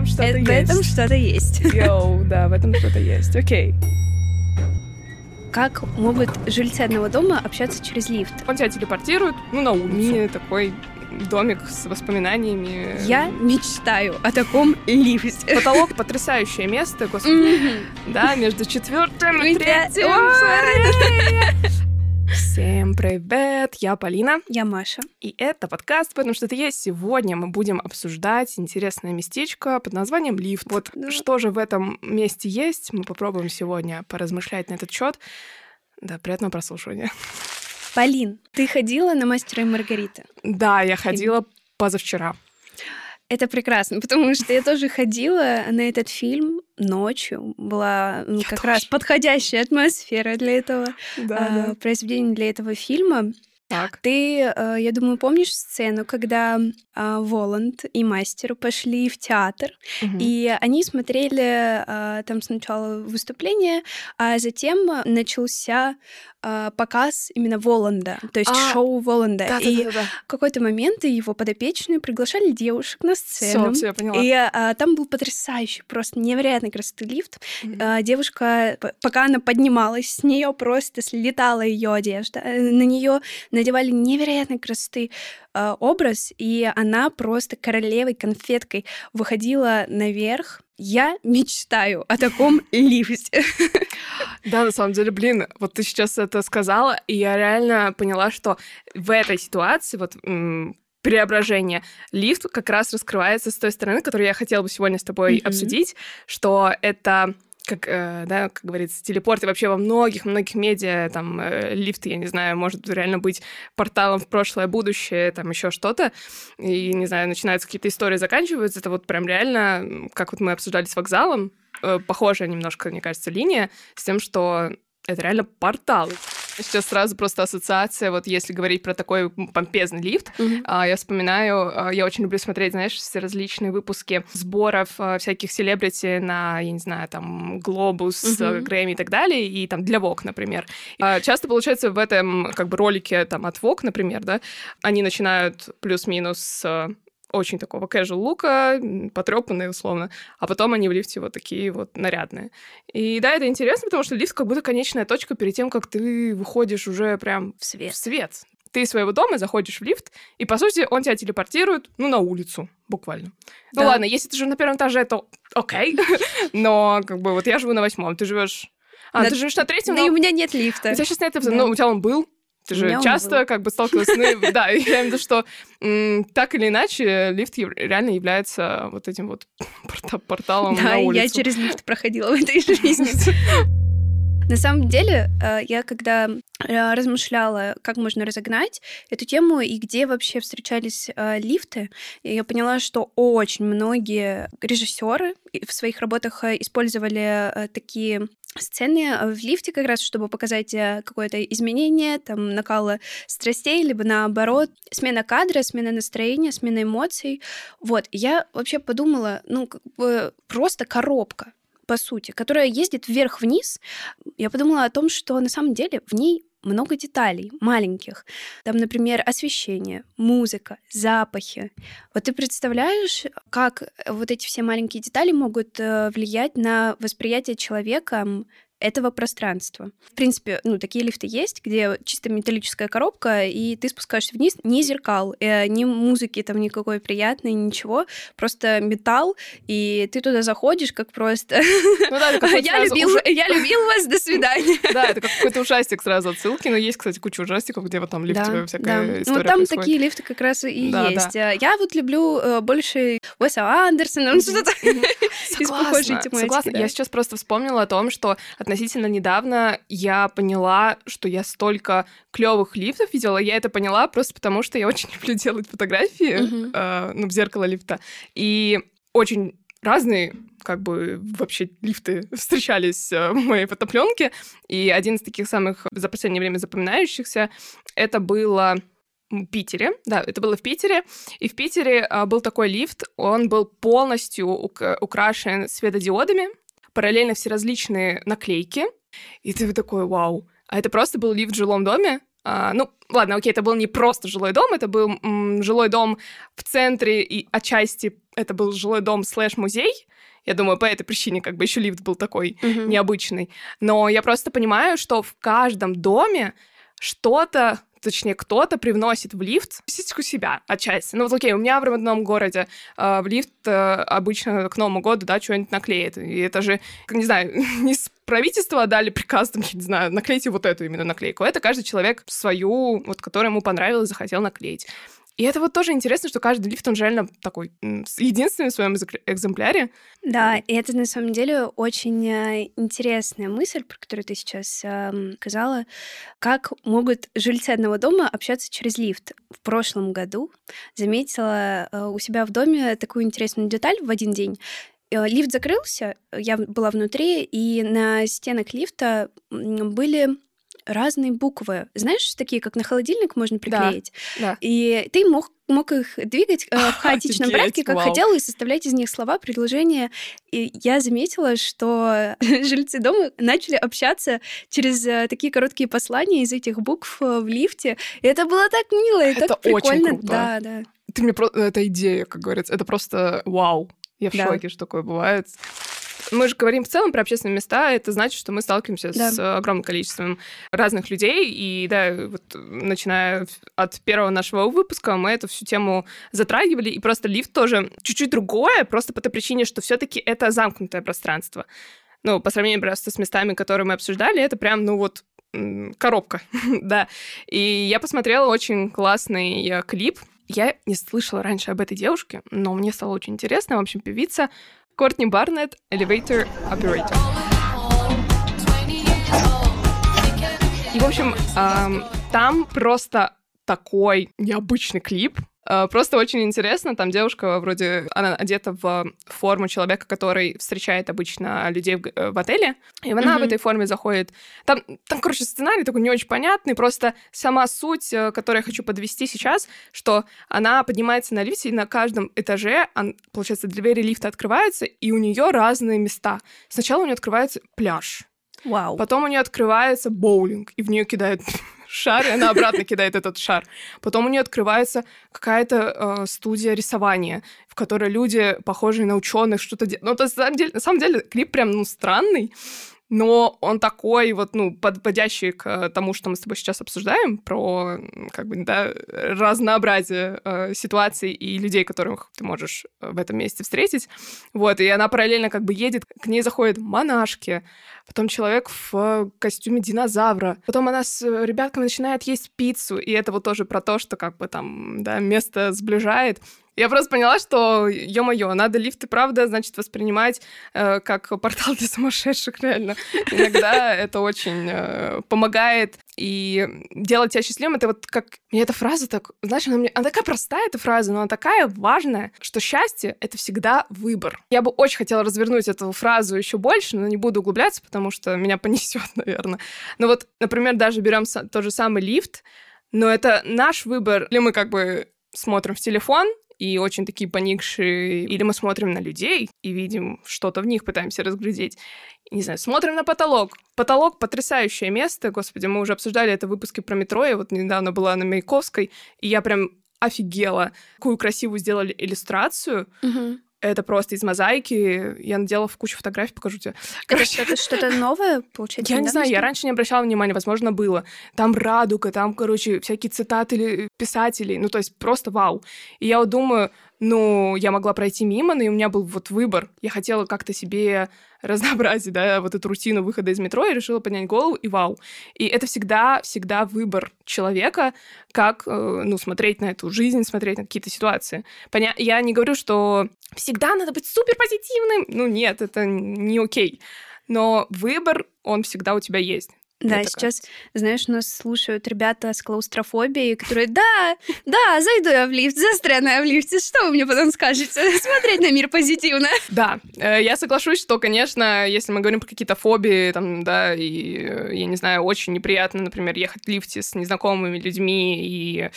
этом что-то есть. В этом что-то есть. Йоу, да, в этом что-то есть. Окей. Как могут жильцы одного дома общаться через лифт? Он тебя телепортирует, ну, на улицу. Мини такой домик с воспоминаниями. Я мечтаю о таком лифте. Потолок потрясающее место, господи. Да, между четвертым И третьим. Всем привет, я Полина, Я Маша. и это подкаст, потому что это есть. Сегодня мы будем обсуждать интересное местечко под названием лифт. Вот Да. что же в этом месте есть, мы попробуем сегодня поразмышлять на этот счет. Да, приятного прослушивания. Полин, ты ходила на мастера и Маргарита? Да, я ходила позавчера. Это прекрасно, потому что я тоже ходила на этот фильм ночью. Была Я как тоже. раз подходящая атмосфера для этого Да, а, произведения, для этого фильма. Так. Ты, э, я думаю, помнишь сцену, когда а, Воланд и мастер пошли в театр, Мгм. и они смотрели а, там сначала выступление, а затем начался а, показ именно Воланда, то есть А, шоу Воланда. Да, и да, да, в какой-то момент его подопечные приглашали девушек на сцену. Все, все, я поняла. И а, там был потрясающий, просто невероятной красоты лифт. Мгм. А, девушка, пока она поднималась, с нее просто слетала ее одежда. Э, На нее надевали невероятной красоты а, образ, и она просто королевой, конфеткой выходила наверх. Я мечтаю о таком лифте. Да, на самом деле, блин, вот ты сейчас это сказала, и я реально поняла, что в этой ситуации, вот преображение, лифт как раз раскрывается с той стороны, которую я хотела бы сегодня с тобой обсудить, что это как, э, да, как говорится, телепорт, и вообще во многих-многих медиа, там, э, лифты, я не знаю, может реально быть порталом в прошлое, будущее, там, еще что-то, и, не знаю, начинаются какие-то истории, заканчиваются, это вот прям реально, как вот мы обсуждали с вокзалом, э, похожая немножко, мне кажется, линия с тем, что это реально порталы. Сейчас сразу просто ассоциация, вот если говорить про такой помпезный лифт, а, я вспоминаю, а, я очень люблю смотреть, знаешь, все различные выпуски сборов а, всяких селебрити на, я не знаю, там, Глобус, э, Грэмми и так далее, и там для Вок, например. А, Часто получается в этом как бы ролике там от Вок, например, да, они начинают плюс-минус очень такого casual лука, потрепанные условно, а потом они в лифте вот такие вот нарядные. И да, это интересно, потому что лифт как будто конечная точка перед тем, как ты выходишь уже прям В свет. в свет. Ты из своего дома заходишь в лифт, и, по сути, он тебя телепортирует, ну, на улицу, буквально. Ну, Да. ладно, если ты живешь на первом этаже, то окей. Но, как бы, вот я живу на восьмом, ты живешь... А, На- ты живешь на третьем, Да и но у меня нет лифта. у тебя сейчас нет... Да. Ну, у тебя он был, ты же часто был. как бы сталкивалась с... ну, Да, я имею в виду, что м, так или иначе лифт реально является вот этим вот порта- порталом Да, на и я улицу. через лифт проходила в этой жизни. На самом деле, э, я когда э, размышляла, как можно разогнать эту тему и где вообще встречались э, лифты, я поняла, что очень многие режиссеры в своих работах использовали такие сцены в лифте как раз, чтобы показать э, какое-то изменение, там, накала страстей, либо наоборот, смена кадра, смена настроения, смена эмоций. Вот, я вообще подумала, ну, как бы просто коробка, по сути, которая ездит вверх-вниз. Я подумала о том, что на самом деле в ней много деталей маленьких. Там, например, освещение, музыка, запахи. Вот ты представляешь, как вот эти все маленькие детали могут э, влиять на восприятие человека этого пространства. В принципе, ну, такие лифты есть, где чисто металлическая коробка, и ты спускаешься вниз, ни зеркал, э, ни музыки там никакой приятной, ничего, просто металл, и ты туда заходишь как просто... Ну да, какой-то Я любил, я любил вас, до свидания. Да, это как какой-то ужастик сразу отсылки, но есть, кстати, куча ужастиков, где вот там лифте всякая да. история Ну, там происходит. такие лифты как раз и Да, есть. А Я вот люблю э, больше Уэса Андерсона, ну, что-то из похожей тематики. согласна. да. Я сейчас просто вспомнила о том, что относительно недавно я поняла, что я столько клевых лифтов видела. Я это поняла просто потому, что я очень люблю делать фотографии, Мгм. э, ну, в зеркало лифта. И очень разные как бы вообще лифты встречались э, в моей фотопленке. И один из таких самых за последнее время запоминающихся это было в Питере, да, это было в Питере, и в Питере а, был такой лифт, он был полностью ук- украшен светодиодами, параллельно все различные наклейки, и ты такой, вау, а это просто был лифт в жилом доме, А, ну, ладно, окей, это был не просто жилой дом, это был м, жилой дом в центре, и отчасти это был жилой дом слэш-музей. Я думаю, по этой причине как бы еще лифт был такой Мгм. необычный. Но я просто понимаю, что в каждом доме что-то точнее, кто-то привносит в лифт частичку себя отчасти. Ну вот окей, у меня в родном городе э, в лифт э, обычно к Новому году, да, что-нибудь наклеит. И это же, не знаю, не с правительства дали приказ, там, я не знаю, наклейте вот эту именно наклейку. Это каждый человек свою, вот, которая ему понравилась, захотел наклеить. И это вот тоже интересно, что каждый лифт, он реально такой единственный в своем экземпля- экземпляре. Да, и это на самом деле очень э, интересная мысль, про которую ты сейчас эм, сказала. Как могут жильцы одного дома общаться через лифт? В прошлом году заметила э, у себя в доме такую интересную деталь в один день. Э, Лифт закрылся, я была внутри, и на стенах лифта были разные буквы. Знаешь, такие, как на холодильник можно приклеить? Да. И ты мог, мог их двигать э, в хаотичном Офигеть, порядке, как вау. хотел, и составлять из них слова, предложения. И я заметила, что жильцы дома начали общаться через э, такие короткие послания из этих букв э, в лифте. И это было так мило и Это так очень прикольно. круто. Да, да. Ты мне просто... Это идея, как говорится. Это просто вау. Я в Да. шоке, что такое бывает. Мы же говорим в целом про общественные места, это значит, что мы сталкиваемся Да. с э, огромным количеством разных людей, и да, вот э, начиная от первого нашего выпуска мы эту всю тему затрагивали, и просто лифт тоже чуть-чуть другое, просто по той причине, что все таки это замкнутое пространство. Ну, по сравнению просто с местами, которые мы обсуждали, это прям, ну вот, коробка, да. И я посмотрела очень классный э, клип. Я не слышала раньше об этой девушке, но мне стало очень интересно. В общем, певица Кортни Барнетт, Elevator Operator. И, в общем, ам, там просто такой необычный клип. А, Просто очень интересно. Там девушка вроде... Она одета в форму человека, который встречает обычно людей в, э, в отеле. И она в Мгм. этой форме заходит. Там, там, короче, сценарий такой не очень понятный. Просто сама суть, э, которую я хочу подвести сейчас, что она поднимается на лифте, и на каждом этаже, он- получается, двери лифта открываются, и у нее разные места. Сначала у нее открывается пляж. Вау. Потом у нее открывается боулинг, и в нее кидают шар, и она обратно кидает этот шар. Потом у нее открывается какая-то э, студия рисования, в которой люди, похожие на ученых, что-то делают. Ну, то есть, на самом деле, на самом деле клип прям, ну, странный, но он такой вот, ну, подводящий к э, тому, что мы с тобой сейчас обсуждаем, про, как бы, да, разнообразие э, ситуаций и людей, которых ты можешь э, в этом месте встретить. Вот, и она параллельно как бы едет, к ней заходят монашки, потом человек в костюме динозавра, потом она с ребятками начинает есть пиццу, и это вот тоже про то, что как бы там, да, место сближает. Я просто поняла, что, ё-моё, надо лифты, правда, значит, воспринимать э, как портал для сумасшедших, реально. Иногда это очень э, помогает и делать тебя счастливым. Это вот как... Мне эта фраза так... Знаешь, она, мне... она такая простая, эта фраза, но она такая важная, что счастье — это всегда выбор. Я бы очень хотела развернуть эту фразу еще больше, но не буду углубляться, потому что меня понесет, наверное. Но вот, например, даже берем тот же самый лифт, но это наш выбор. Или мы как бы смотрим в телефон, и очень такие поникшие, или мы смотрим на людей и видим что-то в них, пытаемся разглядеть. Не знаю, смотрим на потолок. Потолок — потрясающее место, господи, мы уже обсуждали это в выпуске про метро, я вот недавно была на Маяковской, и я прям офигела, какую красивую сделали иллюстрацию. Мгм. Это просто из мозаики. Я наделала в кучу фотографий, покажу тебе. Это Короче, что-то, что-то новое, получается? я не знаю, я раньше не обращала внимания, возможно, было. Там радуга, там, короче, всякие цитаты писателей, ну, то есть просто вау. И я вот думаю, ну, я могла пройти мимо, но и у меня был вот выбор. Я хотела как-то себе разнообразить, да, вот эту рутину выхода из метро, и решила поднять голову, и вау. И это всегда, всегда выбор человека, как, э, ну, смотреть на эту жизнь, смотреть на какие-то ситуации. Поня- я не говорю, что всегда надо быть супер позитивным. Ну, нет, это не окей. Но выбор, он всегда у тебя есть. Да, такая. сейчас, знаешь, нас слушают ребята с клаустрофобией, которые, да, да, зайду я в лифт, застряну я в лифте, что вы мне потом скажете? Смотреть на мир позитивно. Да, э, я соглашусь, что, конечно, если мы говорим про какие-то фобии, там, да, и, э, я не знаю, очень неприятно, например, ехать в лифте с незнакомыми людьми и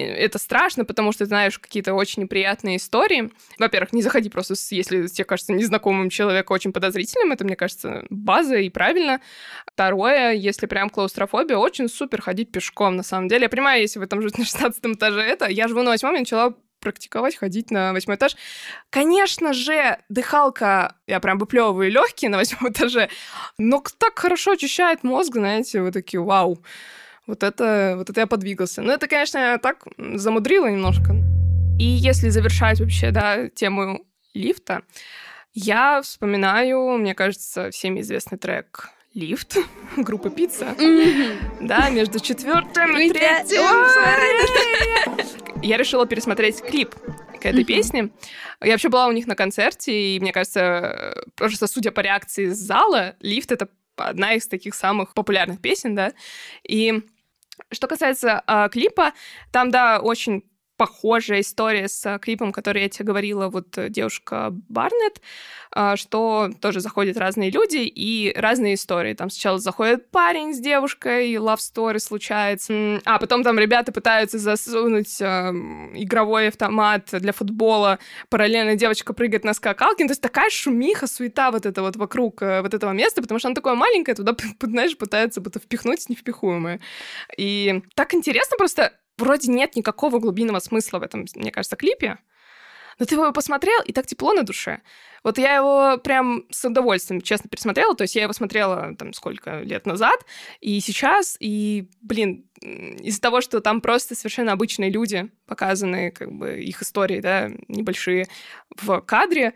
это страшно, потому что знаешь какие-то очень неприятные истории. Во-первых, не заходи просто, если тебе кажется незнакомым человеком очень подозрительным, это, мне кажется, база и правильно. Второе, если прям клаустрофобия, очень супер ходить пешком, на самом деле. Я понимаю, если вы там живете на 16 этаже, это... Я живу на восьмом, я начала практиковать, ходить на восьмой этаж. Конечно же, дыхалка, я прям выплевываю легкие на восьмом этаже, но так хорошо очищает мозг, знаете, вы такие, вау, вот это, вот это я подвигался. Но это, конечно, так замудрила немножко. И если завершать вообще, да, тему лифта, я вспоминаю, мне кажется, всем известный трек лифт группы Пицца. Да, между четвертым и третьим. Я решила пересмотреть клип к этой песне. Я вообще была у них на концерте, и мне кажется, просто судя по реакции зала, лифт это одна из таких самых популярных песен, да. И что касается э, клипа, там, да, очень похожая история с клипом, который я тебе говорила, вот э, девушка Барнет, а, что тоже заходят разные люди и разные истории. Там сначала заходит парень с девушкой, love story случается, а потом там ребята пытаются засунуть э, игровой автомат для футбола, параллельно девочка прыгает на скакалке, то есть такая шумиха, суета вот это вот вокруг э, вот этого места, потому что она такое маленькое, туда, знаешь, пытается будто впихнуть невпихуемое. И так интересно просто вроде нет никакого глубинного смысла в этом, мне кажется, клипе, но ты его посмотрел, и так тепло на душе. Вот я его прям с удовольствием, честно, пересмотрела. То есть я его смотрела там сколько лет назад, и сейчас, и, блин, из-за того, что там просто совершенно обычные люди показаны, как бы их истории, да, небольшие в кадре,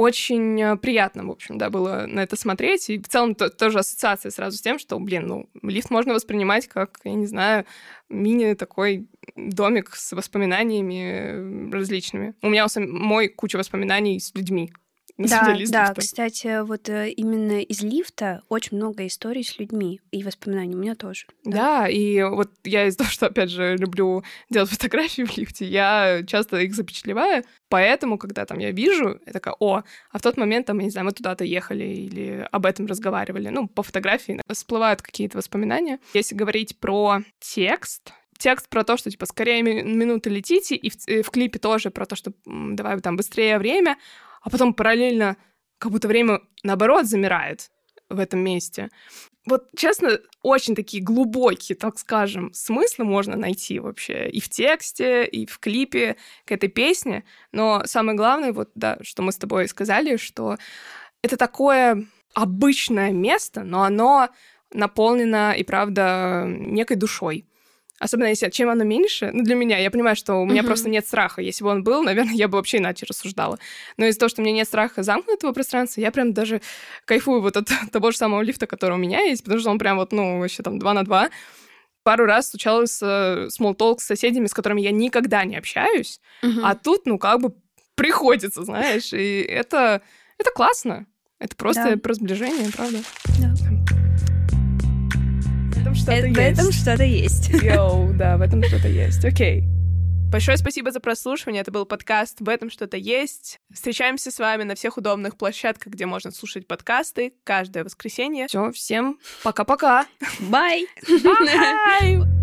очень э, приятно, в общем, да, было на это смотреть. И в целом то, тоже ассоциация сразу с тем, что, блин, ну, лифт можно воспринимать как, я не знаю, мини такой домик с воспоминаниями различными. У меня мой куча воспоминаний с людьми на да, да, кстати, вот э, именно из лифта очень много историй с людьми и воспоминаний у меня тоже. Да, да и вот я из-за того, что, опять же, люблю делать фотографии в лифте, я часто их запечатлеваю, поэтому, когда там я вижу, я такая, о, а в тот момент, там, я не знаю, мы туда-то ехали или об этом разговаривали, ну, по фотографии всплывают какие-то воспоминания. Если говорить про текст, текст про то, что, типа, скорее минуты летите, и в, и в клипе тоже про то, что давай там быстрее время, а потом параллельно как будто время, наоборот, замирает в этом месте. Вот, честно, очень такие глубокие, так скажем, смыслы можно найти вообще и в тексте, и в клипе к этой песне. Но самое главное, вот, да, что мы с тобой сказали, что это такое обычное место, но оно наполнено и правда некой душой. Особенно если чем оно меньше, ну, для меня, я понимаю, что у меня uh-huh. просто нет страха. Если бы он был, наверное, я бы вообще иначе рассуждала. Но из-за того, что у меня нет страха замкнутого пространства, я прям даже кайфую вот от того же самого лифта, который у меня есть, потому что он прям вот, ну, вообще там 2 на 2. Пару раз случалось э, small talk с соседями, с которыми я никогда не общаюсь, uh-huh. а тут, ну, как бы приходится, знаешь, и это, это классно. Это просто да. про сближение, правда? Да что-то есть. В этом что-то есть. Йоу, да, в этом что-то есть. Окей. Большое спасибо за прослушивание. Это был подкаст «В этом что-то есть». Встречаемся с вами на всех удобных площадках, где можно слушать подкасты каждое воскресенье. Все, всем пока-пока. Бай. Бай.